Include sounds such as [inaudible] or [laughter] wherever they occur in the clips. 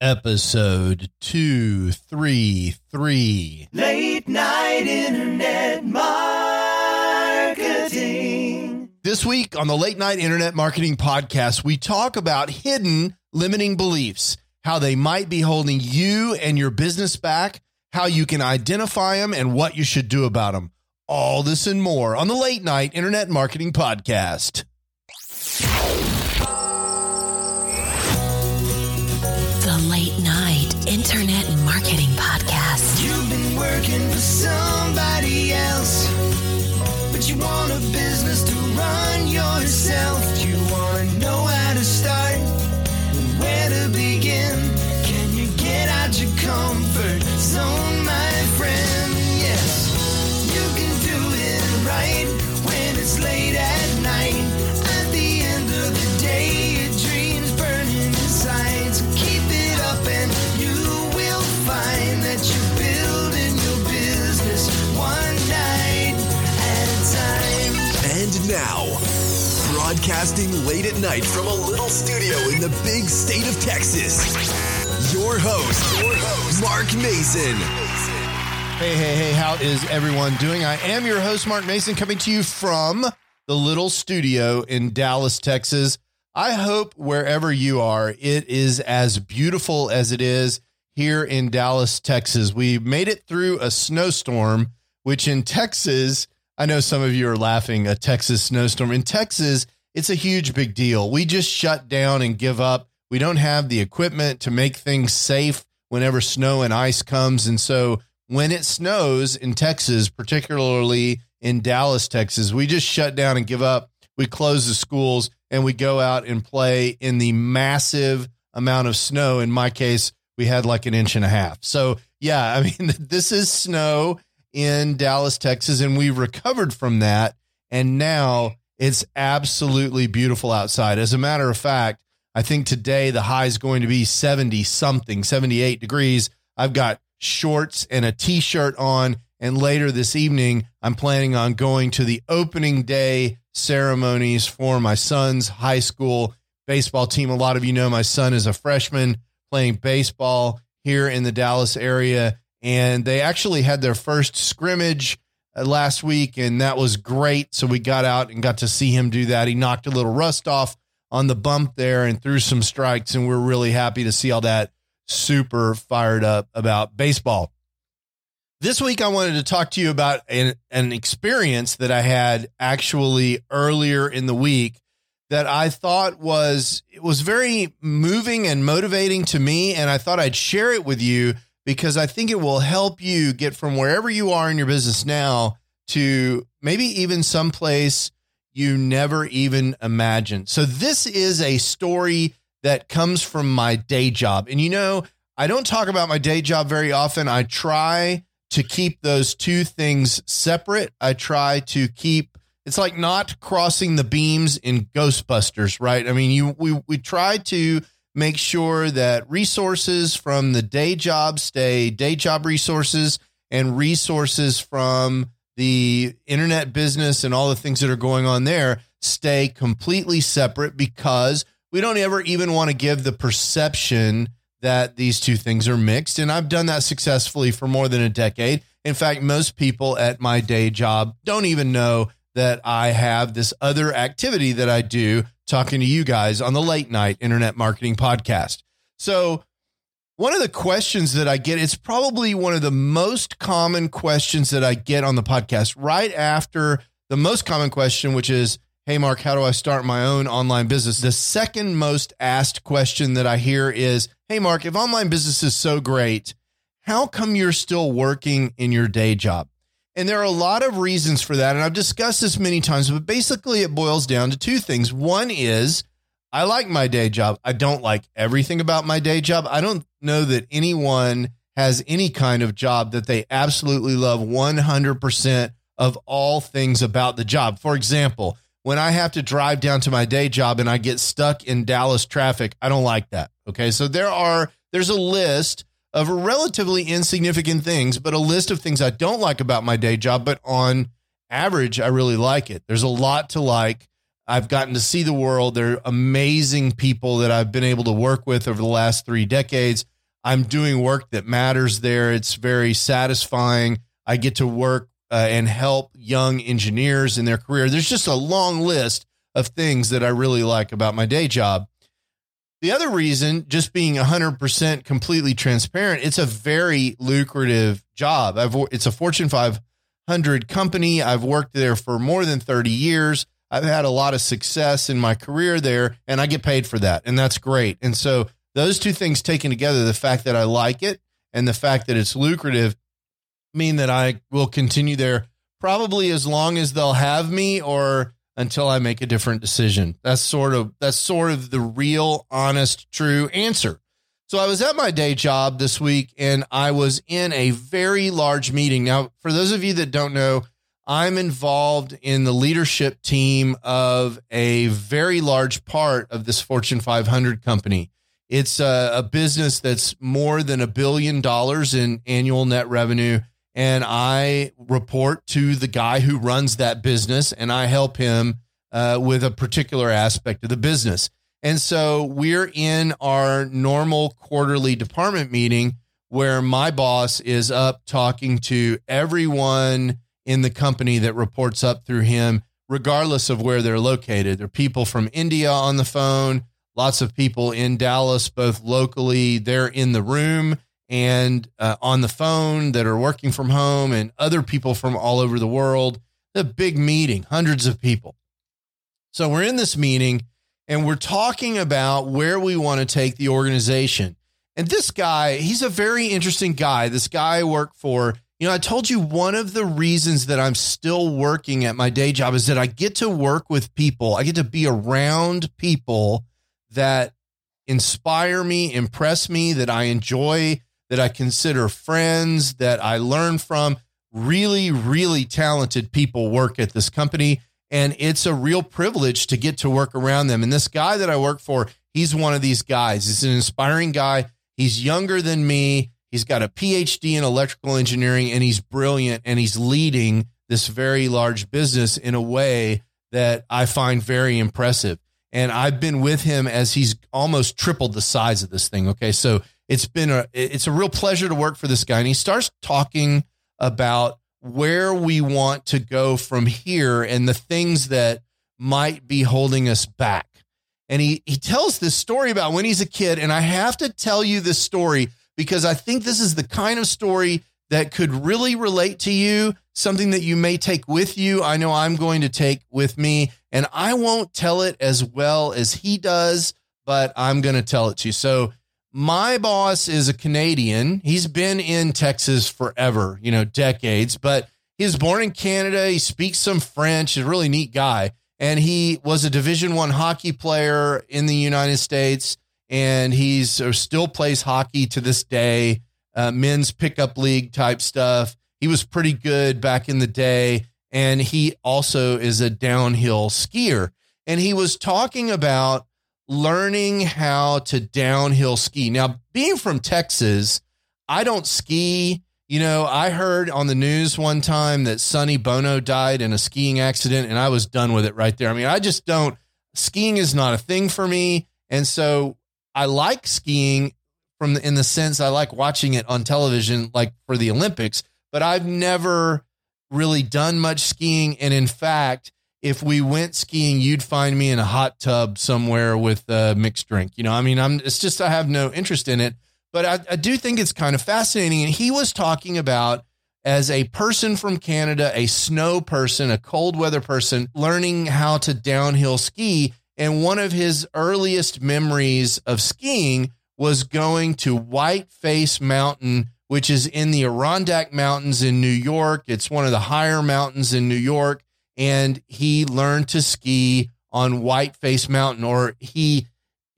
episode 233. Late night internet marketing. This week on the Late Night Internet Marketing Podcast, we talk about hidden limiting beliefs, how they might be holding you and your business back, how you can identify them, and what you should do about them. All this and more on the Late Night Internet Marketing Podcast. Mason. Hey, hey, hey, how is everyone doing? I am your host, Mark Mason, coming to you from the little studio in Dallas, Texas. I hope wherever you are, it is as beautiful as it is here in Dallas, Texas. We made it through a snowstorm, which in Texas, I know some of you are laughing, a Texas snowstorm. In Texas, it's a huge big deal. We just shut down and give up. We don't have the equipment to make things safe whenever snow and ice comes. And so when it snows in Texas, particularly in Dallas, Texas, we just shut down and give up. We close the schools and we go out and play in the massive amount of snow. In my case, we had like an inch and a half. So, yeah, [laughs] I mean, this is snow in Dallas, Texas, and we recovered from that. And now it's absolutely beautiful outside. As a matter of fact, I think today the high is going to be 70 something, 78 degrees. I've got shorts and a t shirt on. And later this evening, I'm planning on going to the opening day ceremonies for my son's high school baseball team. A lot of you know my son is a freshman playing baseball here in the Dallas area. And they actually had their first scrimmage uh, last week, and that was great. So we got out and got to see him do that. He knocked a little rust off on the bump there and threw some strikes, and we're really happy to see all that. Super fired up about baseball. This week, I wanted to talk to you about an, an experience that I had actually earlier in the week that I thought was it was very moving and motivating to me, and I thought I'd share it with you because I think it will help you get from wherever you are in your business now to maybe even someplace you never even imagined. So this is a story that comes from my day job. And you know, I don't talk about my day job very often. I try to keep those two things separate. I try to keep it's like not crossing the beams in Ghostbusters, right? I mean, you we we try to make sure that resources from the day job stay day job resources and resources from the internet business and all the things that are going on there stay completely separate because we don't ever even want to give the perception that these two things are mixed. And I've done that successfully for more than a decade. In fact, most people at my day job don't even know that I have this other activity that I do talking to you guys on the late night internet marketing podcast. So, one of the questions that I get, it's probably one of the most common questions that I get on the podcast right after the most common question, which is, Hey, Mark, how do I start my own online business? The second most asked question that I hear is, Hey, Mark, if online business is so great, how come you're still working in your day job? And there are a lot of reasons for that. And I've discussed this many times, but basically it boils down to two things. One is I like my day job. I don't like everything about my day job. I don't know that anyone has any kind of job that they absolutely love 100% of all things about the job. For example, when I have to drive down to my day job and I get stuck in Dallas traffic, I don't like that. Okay. So there are, there's a list of relatively insignificant things, but a list of things I don't like about my day job. But on average, I really like it. There's a lot to like I've gotten to see the world. There are amazing people that I've been able to work with over the last three decades. I'm doing work that matters there. It's very satisfying. I get to work uh, and help young engineers in their career. There's just a long list of things that I really like about my day job. The other reason, just being 100% completely transparent, it's a very lucrative job. I've, it's a Fortune 500 company. I've worked there for more than 30 years. I've had a lot of success in my career there, and I get paid for that. And that's great. And so, those two things taken together, the fact that I like it and the fact that it's lucrative, mean that I will continue there probably as long as they'll have me or until I make a different decision. That's sort of that's sort of the real honest true answer. So I was at my day job this week and I was in a very large meeting. Now, for those of you that don't know, I'm involved in the leadership team of a very large part of this Fortune 500 company. It's a, a business that's more than a billion dollars in annual net revenue and I report to the guy who runs that business and I help him uh, with a particular aspect of the business. And so we're in our normal quarterly department meeting where my boss is up talking to everyone in the company that reports up through him, regardless of where they're located. There are people from India on the phone, lots of people in Dallas, both locally, they're in the room and uh, on the phone that are working from home and other people from all over the world. A big meeting, hundreds of people. So we're in this meeting and we're talking about where we want to take the organization. And this guy, he's a very interesting guy. This guy I work for, you know, I told you one of the reasons that I'm still working at my day job is that I get to work with people. I get to be around people that inspire me, impress me, that I enjoy that I consider friends, that I learn from. Really, really talented people work at this company. And it's a real privilege to get to work around them. And this guy that I work for, he's one of these guys. He's an inspiring guy. He's younger than me. He's got a PhD in electrical engineering and he's brilliant and he's leading this very large business in a way that I find very impressive. And I've been with him as he's almost tripled the size of this thing. Okay. So it's been a it's a real pleasure to work for this guy and he starts talking about where we want to go from here and the things that might be holding us back and he he tells this story about when he's a kid and i have to tell you this story because i think this is the kind of story that could really relate to you something that you may take with you i know i'm going to take with me and i won't tell it as well as he does but i'm going to tell it to you so my boss is a Canadian. He's been in Texas forever, you know, decades, but he was born in Canada. He speaks some French. He's a really neat guy. And he was a division one hockey player in the United States. And he's still plays hockey to this day, uh, men's pickup league type stuff. He was pretty good back in the day. And he also is a downhill skier. And he was talking about learning how to downhill ski. Now, being from Texas, I don't ski. You know, I heard on the news one time that Sonny Bono died in a skiing accident, and I was done with it right there. I mean, I just don't, skiing is not a thing for me. And so I like skiing from the, in the sense I like watching it on television, like for the Olympics, but I've never really done much skiing. And in fact, if we went skiing, you'd find me in a hot tub somewhere with a mixed drink. You know, I mean, I'm it's just I have no interest in it, but I, I do think it's kind of fascinating. And he was talking about as a person from Canada, a snow person, a cold weather person, learning how to downhill ski. And one of his earliest memories of skiing was going to Whiteface Mountain, which is in the Adirondack Mountains in New York. It's one of the higher mountains in New York and he learned to ski on Whiteface Mountain, or he,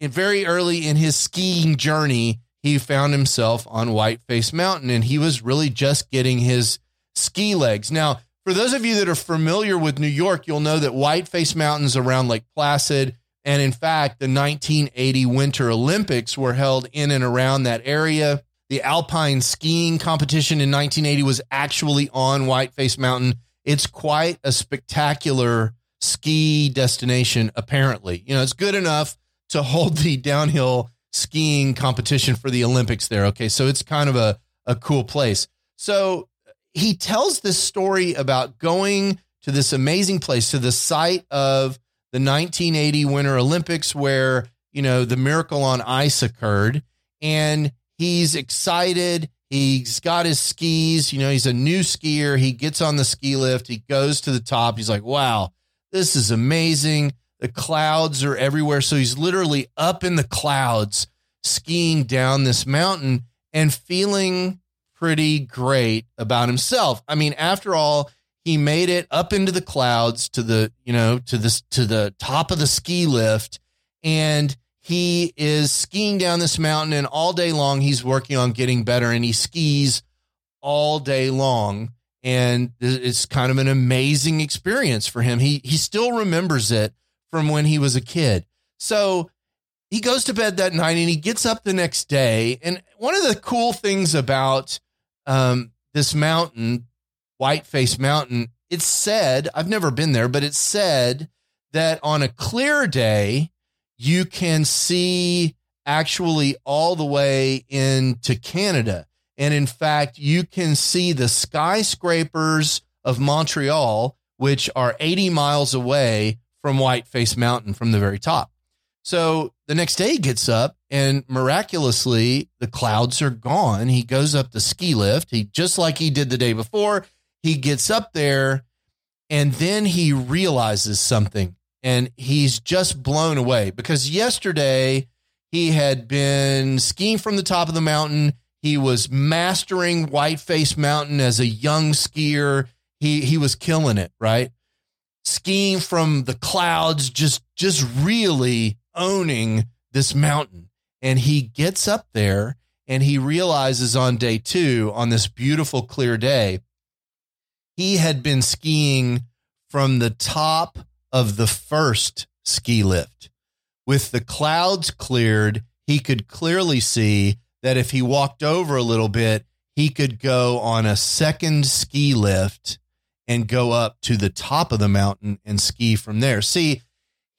very early in his skiing journey, he found himself on Whiteface Mountain, and he was really just getting his ski legs. Now, for those of you that are familiar with New York, you'll know that Whiteface Mountain's around Lake Placid. And in fact, the 1980 Winter Olympics were held in and around that area. The alpine skiing competition in 1980 was actually on Whiteface Mountain. It's quite a spectacular ski destination, apparently. You know, it's good enough to hold the downhill skiing competition for the Olympics there. Okay. So it's kind of a, a cool place. So uh, he tells this story about going to this amazing place, to the site of the 1980 Winter Olympics, where, you know, the miracle on ice occurred. And he's excited. He's got his skis. You know, he's a new skier. He gets on the ski lift. He goes to the top. He's like, wow, this is amazing. The clouds are everywhere. So he's literally up in the clouds skiing down this mountain and feeling pretty great about himself. I mean, after all, he made it up into the clouds to the, you know, to this to the top of the ski lift and he is skiing down this mountain and all day long he's working on getting better and he skis all day long and it's kind of an amazing experience for him. He he still remembers it from when he was a kid. So he goes to bed that night and he gets up the next day. And one of the cool things about um, this mountain, Whiteface Mountain, it's said, I've never been there, but it's said that on a clear day, you can see actually all the way into Canada. And in fact, you can see the skyscrapers of Montreal, which are 80 miles away from Whiteface Mountain from the very top. So the next day he gets up and miraculously the clouds are gone. He goes up the ski lift. He just like he did the day before, he gets up there and then he realizes something and he's just blown away because yesterday he had been skiing from the top of the mountain. He was mastering Whiteface Mountain as a young skier. He he was killing it, right? Skiing from the clouds, just just really owning this mountain. And he gets up there and he realizes on day 2 on this beautiful clear day he had been skiing from the top of the first ski lift. With the clouds cleared, he could clearly see that if he walked over a little bit, he could go on a second ski lift and go up to the top of the mountain and ski from there. See,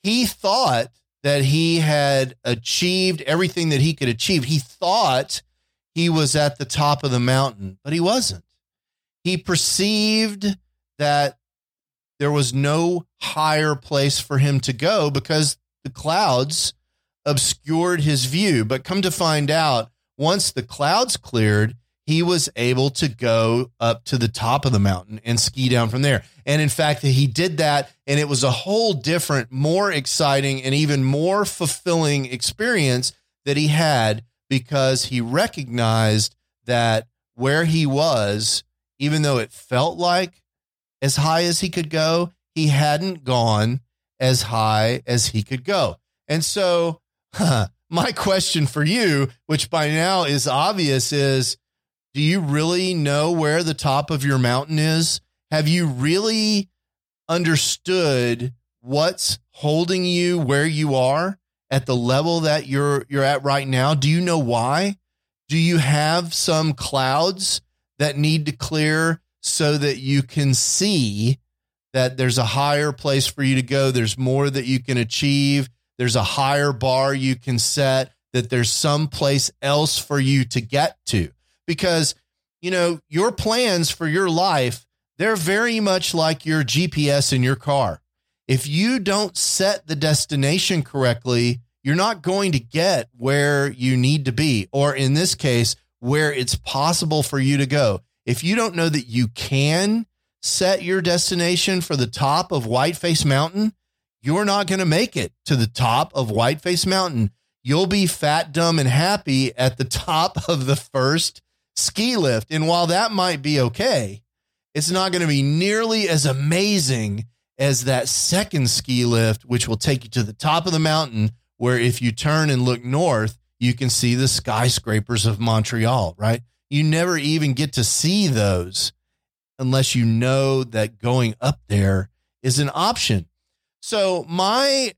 he thought that he had achieved everything that he could achieve. He thought he was at the top of the mountain, but he wasn't. He perceived that there was no higher place for him to go because the clouds obscured his view. But come to find out, once the clouds cleared, he was able to go up to the top of the mountain and ski down from there. And in fact, he did that, and it was a whole different, more exciting, and even more fulfilling experience that he had because he recognized that where he was, even though it felt like as high as he could go, he hadn't gone as high as he could go. And so, huh, my question for you, which by now is obvious, is do you really know where the top of your mountain is? Have you really understood what's holding you where you are at the level that you're you're at right now? Do you know why? Do you have some clouds that need to clear so that you can see that there's a higher place for you to go. There's more that you can achieve. There's a higher bar you can set, that there's some place else for you to get to. Because, you know, your plans for your life, they're very much like your GPS in your car. If you don't set the destination correctly, you're not going to get where you need to be, or in this case, where it's possible for you to go if you don't know that you can set your destination for the top of Whiteface Mountain, you're not going to make it to the top of Whiteface Mountain. You'll be fat, dumb, and happy at the [laughs] top of the first ski lift. And while that might be okay, it's not going to be nearly as amazing as that second ski lift, which will take you to the top of the mountain, where if you turn and look north, you can see the skyscrapers of Montreal, right? you never even get to see those unless you know that going up there is an option. So my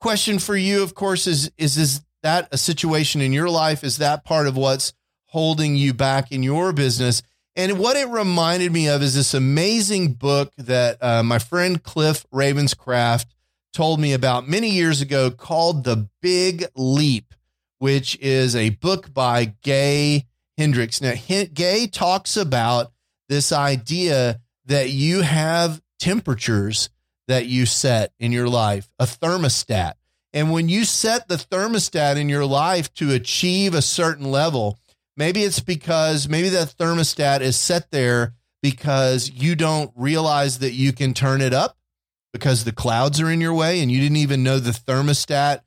question for you, of course, is is is that a situation in your life? Is that part of what's holding you back in your business? And what it reminded me of is this amazing book that uh, my friend Cliff Ravenscraft told me about many years ago called The Big Leap, which is a book by Gay Hendricks. Now, Gay talks about this idea that you have temperatures that you set in your life, a thermostat. And when you set the thermostat in your life to achieve a certain level, maybe it's because maybe that thermostat is set there because you don't realize that you can turn it up because the clouds are in your way and you didn't even know the thermostat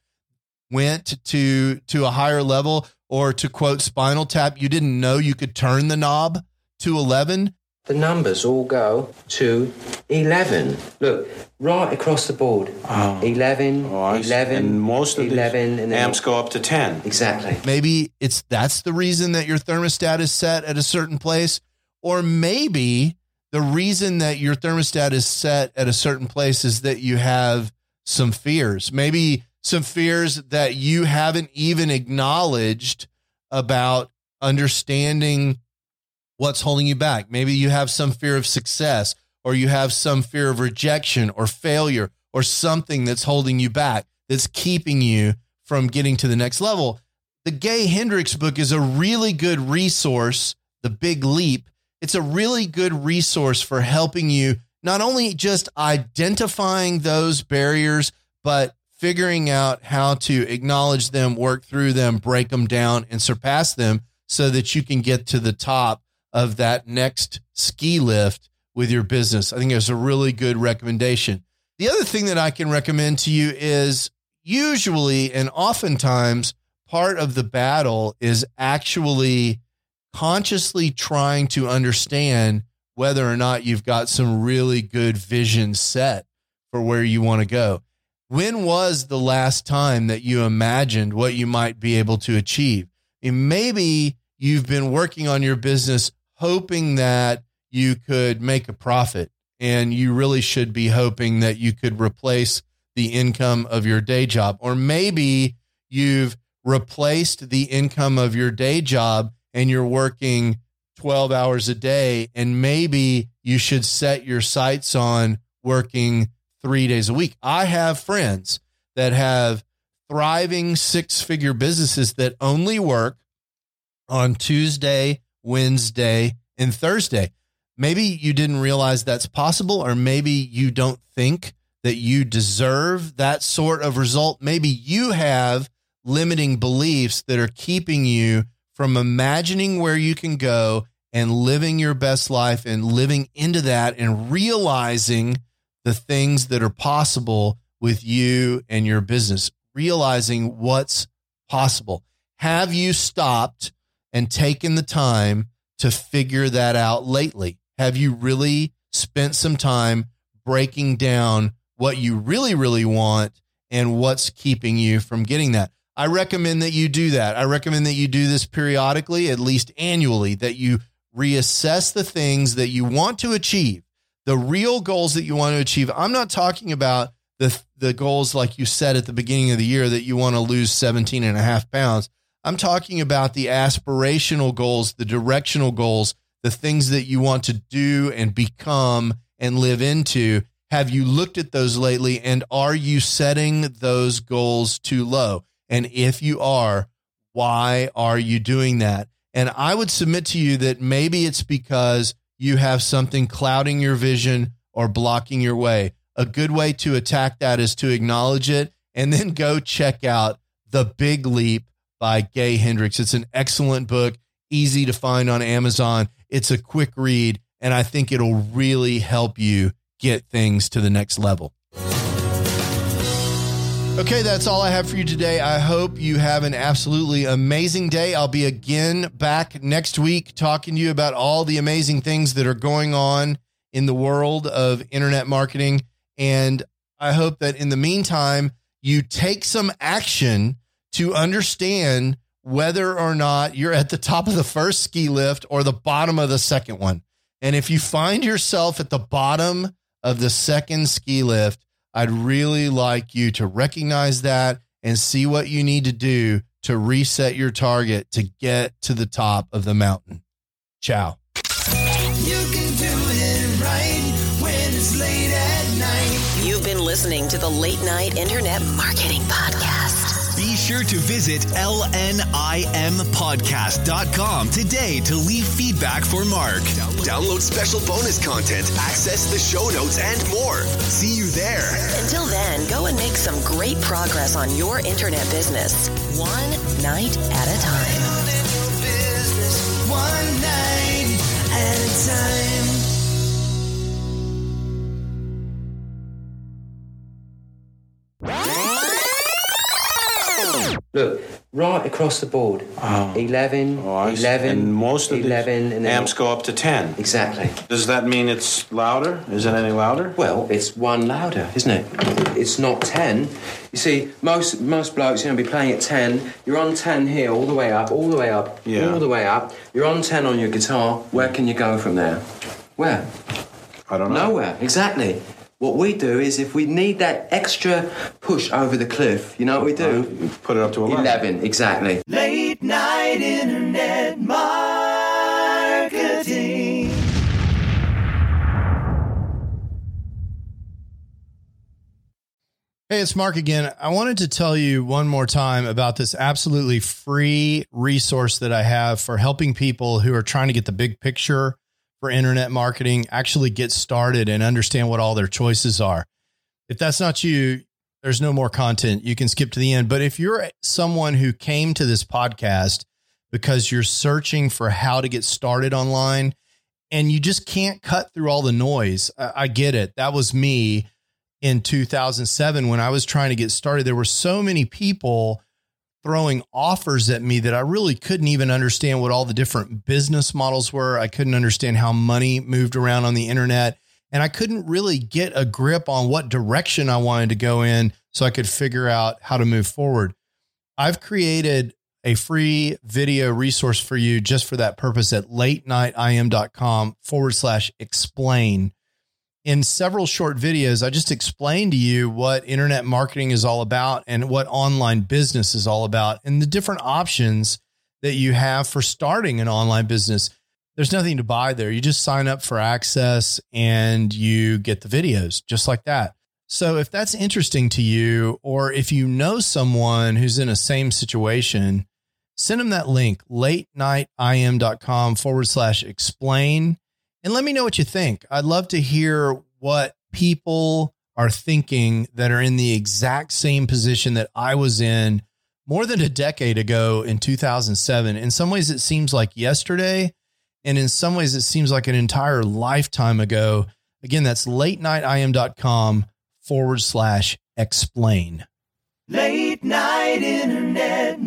went to to a higher level or to quote spinal tap you didn't know you could turn the knob to 11 the numbers all go to 11. Look, right across the board. Oh. 11, Oh, 11, and most of 11, the and then amps go up to 10. Exactly. maybe it's that's the reason that your thermostat is set at a certain place or maybe the reason that your thermostat is set at a certain place is that you have some fears maybe some fears that you haven't even acknowledged about understanding what's holding you back maybe you have some fear of success or you have some fear of rejection or failure or something that's holding you back that's keeping you from getting to the next level the Gay Hendricks book is a really good resource, The Big Leap. It's a really good resource for helping you not only just identifying those barriers, but figuring out how to acknowledge them, work through them, break them down, and surpass them so that you can get to the top of that next ski lift with your business. I think it's a really good recommendation. The other thing that I can recommend to you is usually and oftentimes part of the battle is actually consciously trying to understand whether or not you've got some really good vision set for where you want to go. When was the last time that you imagined what you might be able to achieve? And maybe you've been working on your business hoping that you could make a profit, and you really should be hoping that you could replace the income of your day job. Or maybe you've replaced the income of your day job and you're working 12 hours a day and maybe you should set your sights on working 3 days a week. I have friends that have thriving six-figure businesses that only work on Tuesday, Wednesday, and Thursday. Maybe you didn't realize that's possible or maybe you don't think that you deserve that sort of result. Maybe you have limiting beliefs that are keeping you from imagining where you can go and living your best life and living into that and realizing the things that are possible with you and your business, realizing what's possible. Have you stopped and taken the time to figure that out lately? Have you really spent some time breaking down what you really, really want and what's keeping you from getting that? I recommend that you do that. I recommend that you do this periodically, at least annually, that you reassess the things that you want to achieve, the real goals that you want to achieve. I'm not talking about the, the goals like you said at the beginning of the year that you want to lose 17 and a half pounds. I'm talking about the aspirational goals, the directional goals, the things that you want to do and become and live into. Have you looked at those lately? And are you setting those goals too low? And if you are, why are you doing that? And I would submit to you that maybe it's because you have something clouding your vision or blocking your way. A good way to attack that is to acknowledge it and then go check out The Big Leap by Gay Hendricks. It's an excellent book, easy to find on Amazon. It's a quick read, and I think it'll really help you get things to the next level. Okay, that's all I have for you today. I hope you have an absolutely amazing day. I'll be again back next week talking to you about all the amazing things that are going on in the world of internet marketing. And I hope that in the meantime, you take some action to understand whether or not you're at the top of the first ski lift or the bottom of the second one. And if you find yourself at the bottom of the second ski lift, I'd really like you to recognize that and see what you need to do to reset your target to get to the top of the mountain. Ciao. You right You've been listening to the Late Night Internet Marketing Podcast. Be sure to visit lnimpodcast.com today to leave feedback for Mark. Download special bonus content, access the show notes, and more. See you there. Until then, go and make some great progress on your internet business, one night at a time. business one night at a time. Look, right across the board. 11, Oh, 11, and most of 11, the and amps go up to 10. Exactly. Does that mean it's louder? Is it any louder? Well, it's one louder, isn't it? It's not ten. You see, most most blokes, you know, be playing at ten. You're on ten here, all the way up, all the way up, Yeah. all the way up. You're on ten on your guitar. Where can you go from there? Where? I don't know. Nowhere. Exactly. What we do is, if we need that extra push over the cliff, you know what we do? You put it up to 11. Eleven. Exactly. Late night internet marketing. Hey, it's Mark again. I wanted to tell you one more time about this absolutely free resource that I have for helping people who are trying to get the big picture for internet marketing actually get started and understand what all their choices are. If that's not you, there's no more content. You can skip to the end. But if you're someone who came to this podcast because you're searching for how to get started online and you just can't cut through all the noise, I, I get it. That was me in 2007 when I was trying to get started. There were so many people throwing offers at me that I really couldn't even understand what all the different business models were. I couldn't understand how money moved around on the internet. And I couldn't really get a grip on what direction I wanted to go in so I could figure out how to move forward. I've created a free video resource for you just for that purpose at latenightim.com forward slash explain in several short videos, I just explained to you what internet marketing is all about and what online business is all about and the different options that you have for starting an online business. There's nothing to buy there. You just sign up for access and you get the videos just like that. So if that's interesting to you, or if you know someone who's in a same situation, send them that link, latenightim.com forward slash explain and let me know what you think. I'd love to hear what people are thinking that are in the exact same position that I was in more than a decade ago in 2007. In some ways, it seems like yesterday. And in some ways, it seems like an entire lifetime ago. Again, that's late latenightim.com forward slash explain. Late night internet.